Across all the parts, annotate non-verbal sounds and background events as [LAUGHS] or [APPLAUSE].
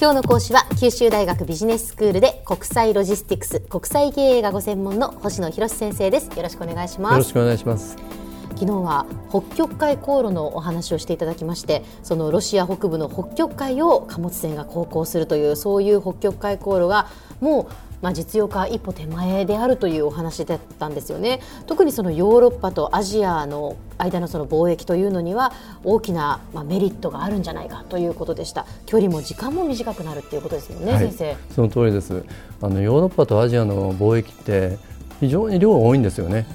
今日の講師は九州大学ビジネススクールで国際ロジスティクス国際経営がご専門の星野博先生です。よろしくお願いします。よろしくお願いします。昨日は北極海航路のお話をしていただきましてそのロシア北部の北極海を貨物船が航行するというそういう北極海航路がもうまあ、実用化一歩手前であるというお話だったんですよね。特にそのヨーロッパとアジアの間のその貿易というのには大きなまあメリットがあるんじゃないかということでした。距離も時間も短くなるっていうことですよね、はい、先生。その通りです。あのヨーロッパとアジアの貿易って非常に量が多いんですよね。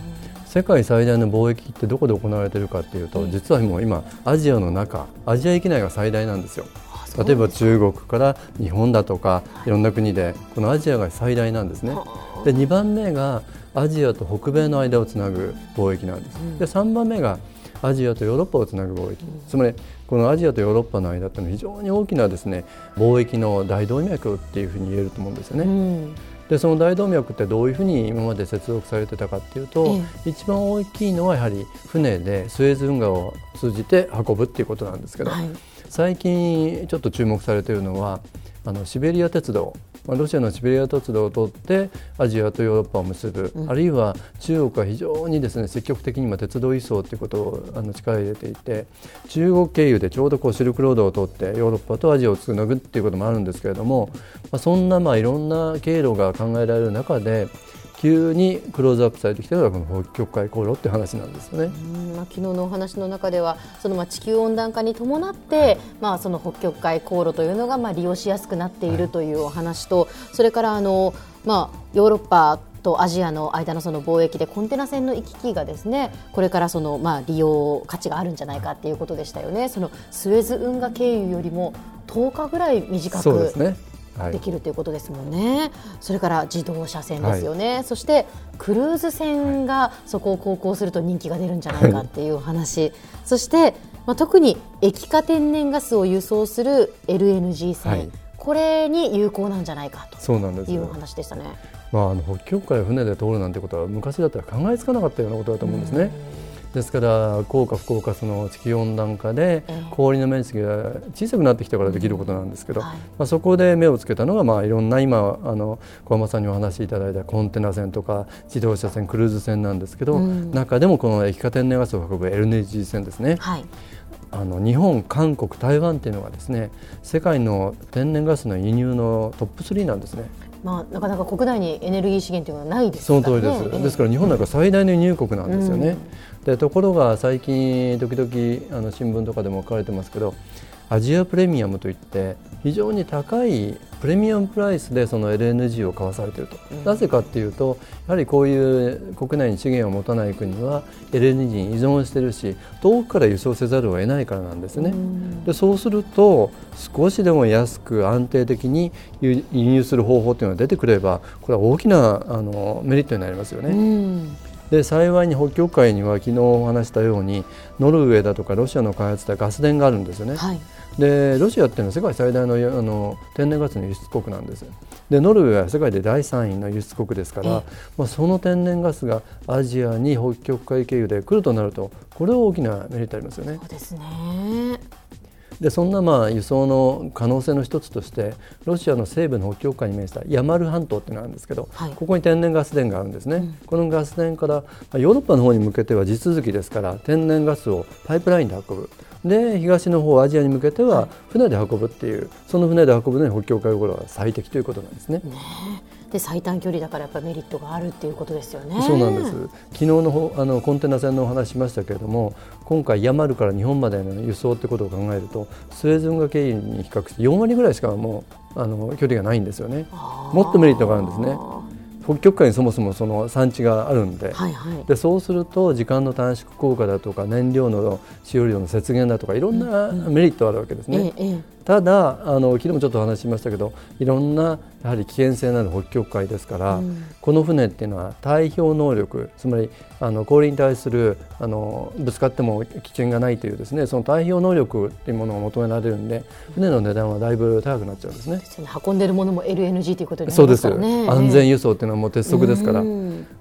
世界最大の貿易ってどこで行われているかというと、実はもう今アジアの中アジア域内が最大なんですよ。例えば中国から日本だとかいろんな国でこのアジアが最大なんですね。で2番目がアジアと北米の間をつなぐ貿易なんです。で3番目がアジアとヨーロッパをつなぐ貿易、つまりこのアジアとヨーロッパの間というのは非常に大きなですね貿易の大動脈っていうふうに言えると思うんですよね。でその大動脈ってどういうふうに今まで接続されてたかっていうと、一番大きいのはやはり船でスエズ運河を通じて運ぶっていうことなんですけど、はい、最近ちょっと注目されているのはあのシベリア鉄道。ロシアのシベリア鉄道を通ってアジアとヨーロッパを結ぶ、うん、あるいは中国は非常にですね積極的に今鉄道輸送ということをあの力を入れていて中国経由でちょうどこうシルクロードを通ってヨーロッパとアジアをつなぐっていうこともあるんですけれども、まあ、そんなまあいろんな経路が考えられる中で急にクローズアップされてきたのがこの北極海航路って話なんですよね。まあ、昨日のお話の中ではそのまあ地球温暖化に伴って、まあ、その北極海航路というのがまあ利用しやすくなっているというお話と、はい、それからあの、まあ、ヨーロッパとアジアの間のその貿易でコンテナ船の行き来がですねこれからそのまあ利用価値があるんじゃないかっていうことでしたよね。そのスエズ運河経由よりも10日ぐらい短くできるということですもんね、はい、それから自動車線ですよね、はい、そしてクルーズ船がそこを航行すると人気が出るんじゃないかっていう話、はい、そして、まあ、特に液化天然ガスを輸送する LNG 船、これに有効なんじゃないかという話でしたね。まあ、あの北極海を船で通るなんてことは昔だったら考えつかなかったようなことだと思うんですね。ですから効果不効果その地球温暖化で氷の面積が小さくなってきたからできることなんですけど、まあ、そこで目をつけたのが、まあ、いろんな今あの小浜さんにお話しいただいたコンテナ船とか自動車船クルーズ船なんですけど、中でもこの液化天然ガスを運ぶ LNG 船ですね。はいあの日本、韓国、台湾というのがですね世界の天然ガスの輸入のトップ3なんですね。まあ、なかなか国内にエネルギー資源というのはないですから、ね、その通りです、ですから日本なんか最大の輸入国なんですよね。うん。でところが最近時々あの新聞とかでも書かれてますけどアジアプレミアムといって非常に高いプレミアムプライスでその LNG を買わされていると、うん、なぜかというとやはりこういう国内に資源を持たない国は LNG に依存しているし遠くから輸送せざるを得ないからなんですね、うん、でそうすると少しでも安く安定的に輸入する方法というのが出てくればこれは大きなあのメリットになりますよね。うんで幸いに北極海には昨日お話したようにノルウェーだとかロシアの開発したガス田があるんですよね。はい、でロシアっていうのは世界最大のあの天然ガスの輸出国なんです。でノルウェーは世界で第3位の輸出国ですから、まあ、その天然ガスがアジアに北極海経由で来るとなるとこれは大きなメリットありますよね。そうですねでそんなまあ輸送の可能性の一つとしてロシアの西部の北極海に面したヤマル半島っていうのがあるんですけど、はい、ここに天然ガス田があるんですね、うん、このガス田からヨーロッパの方に向けては地続きですから天然ガスをパイプラインで運ぶ。で東の方アジアに向けては船で運ぶっていう、はい、その船で運ぶのに北極海頃は最適ということなんですね。ねで最短距離だからやっぱメリットがあるっていうことですよね。そうなんです。昨日のあのコンテナ船のお話しましたけれども、今回ヤマルから日本までの輸送ってことを考えると、スエズ運河経由に比較して4割ぐらいしかもうあの距離がないんですよね。もっとメリットがあるんですね。北極海にそもそもその産地があるんではいはい、でそうすると時間の短縮効果だとか燃料の使用量の節減だとかいろんなメリットあるわけですね。うんうんただあの昨日もちょっとお話ししましたけどいろんなやはり危険性のある北極海ですから、うん、この船っていうのは対氷能力つまりあの氷に対するあのぶつかっても危険がないというですねその対氷能力っていうものが求められるんで船の値段はだいぶ高くなっちゃうんですね。運んでるものも LNG ということになりますね。そうです安全輸送っていうのはもう鉄則ですから。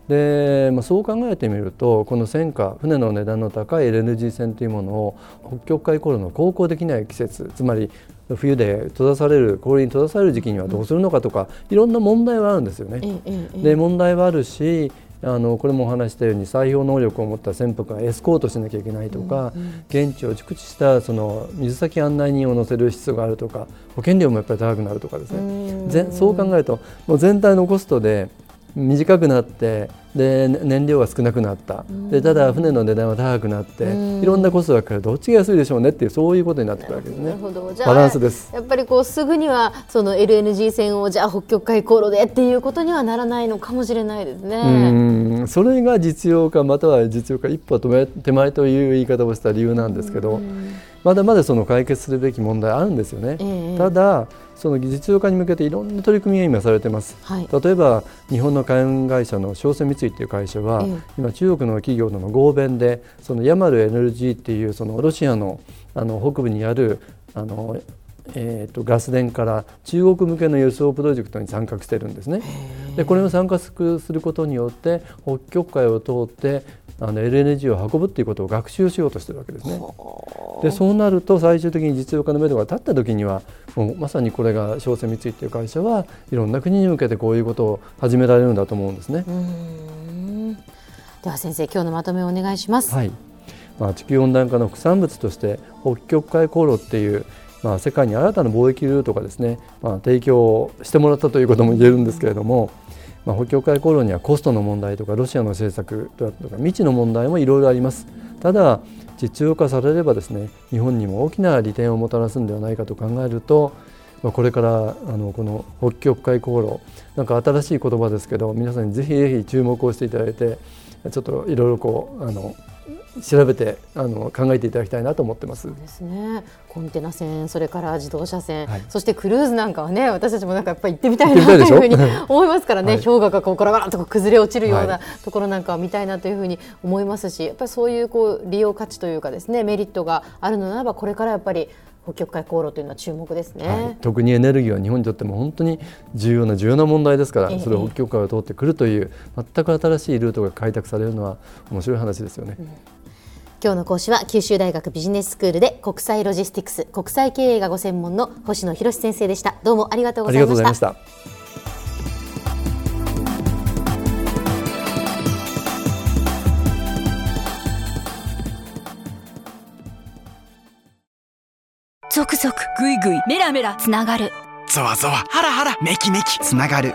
で、まあ、そう考えてみるとこの戦火船の値段の高い LNG 船というものを北極海航路の航行できない季節つまり冬で閉ざされる氷に閉ざされる時期にはどうするのかとか、いろんな問題はあるんですよね。で問題はあるしあのこれもお話したように採用能力を持った船舶がエスコートしなきゃいけないとか、現地を熟知したその水先案内人を乗せる必要があるとか保険料もやっぱり高くなるとかですね。そう考えるともう全体のコストで短くなってで燃料が少なくなった。でただ船の値段は高くなっていろんなコストがかかる。どっちが安いでしょうねっていうそういうことになってくるわけですね。バランスです。やっぱりこうすぐにはその LNG 船をじゃあ北極海航路でっていうことにはならないのかもしれないですね。うん。それが実用化または実用化一歩手前という言い方をした理由なんですけどまだまだその解決するべき問題あるんですよね、えー、ただその実用化に向けていろんな取り組みが今されてます、はい、例えば日本の海運会社の商船三井という会社は、えー、今中国の企業との合弁でそのヤマルエネルギーっていうそのロシアのあの北部にあるあのえーと、ガス田から中国向けの輸送プロジェクトに参画してるんですね。でこれを参加することによって北極海を通ってあの LNG を運ぶっていうことを学習しようとしてるわけですね。でそうなると最終的に実用化のめどが立った時にはもうまさにこれが商船三井っていう会社はいろんな国に向けてこういうことを始められるんだと思うんですね。では先生今日のまとめをお願いします。はい。まあ、地球温暖化の副産物として北極海航路っていうまあ、世界に新たな貿易ルートがですね、まあ、提供してもらったということも言えるんですけれども、まあ、北極海航路にはコストの問題とかロシアの政策とか未知の問題もいろいろあります。ただ実用化されればですね日本にも大きな利点をもたらすんではないかと考えるとま、これからあのこの北極海航路なんか新しい言葉ですけど皆さんにぜひぜひ注目をしていただいてちょっといろいろこうあの調べてあの考えていただきたいなと思ってます。そうですね。コンテナ船、それから自動車船、はい、そしてクルーズなんかはね、私たちもなんかやっぱり行ってみたいなというふうに [LAUGHS] 思いますからね。はい、氷河がこうガラガラと崩れ落ちるようなところなんかは見たいなというふうに思いますし、やっぱりそういうこう利用価値というかですね、メリットがあるのならばこれからやっぱり北極海航路というのは注目ですね、はい、特にエネルギーは日本にとっても本当に重要な重要な問題ですから、それを北極海を通ってくるという全く新しいルートが開拓されるのは面白い話ですよね。うん今日の講師は九州大学ビジネススクールで国際ロジスティクス国際経営がご専門の星野博先生でした。どうもありがとうございました。続々ぐいぐいメラメラつながる。ゾワゾワハラハラメキメキつながる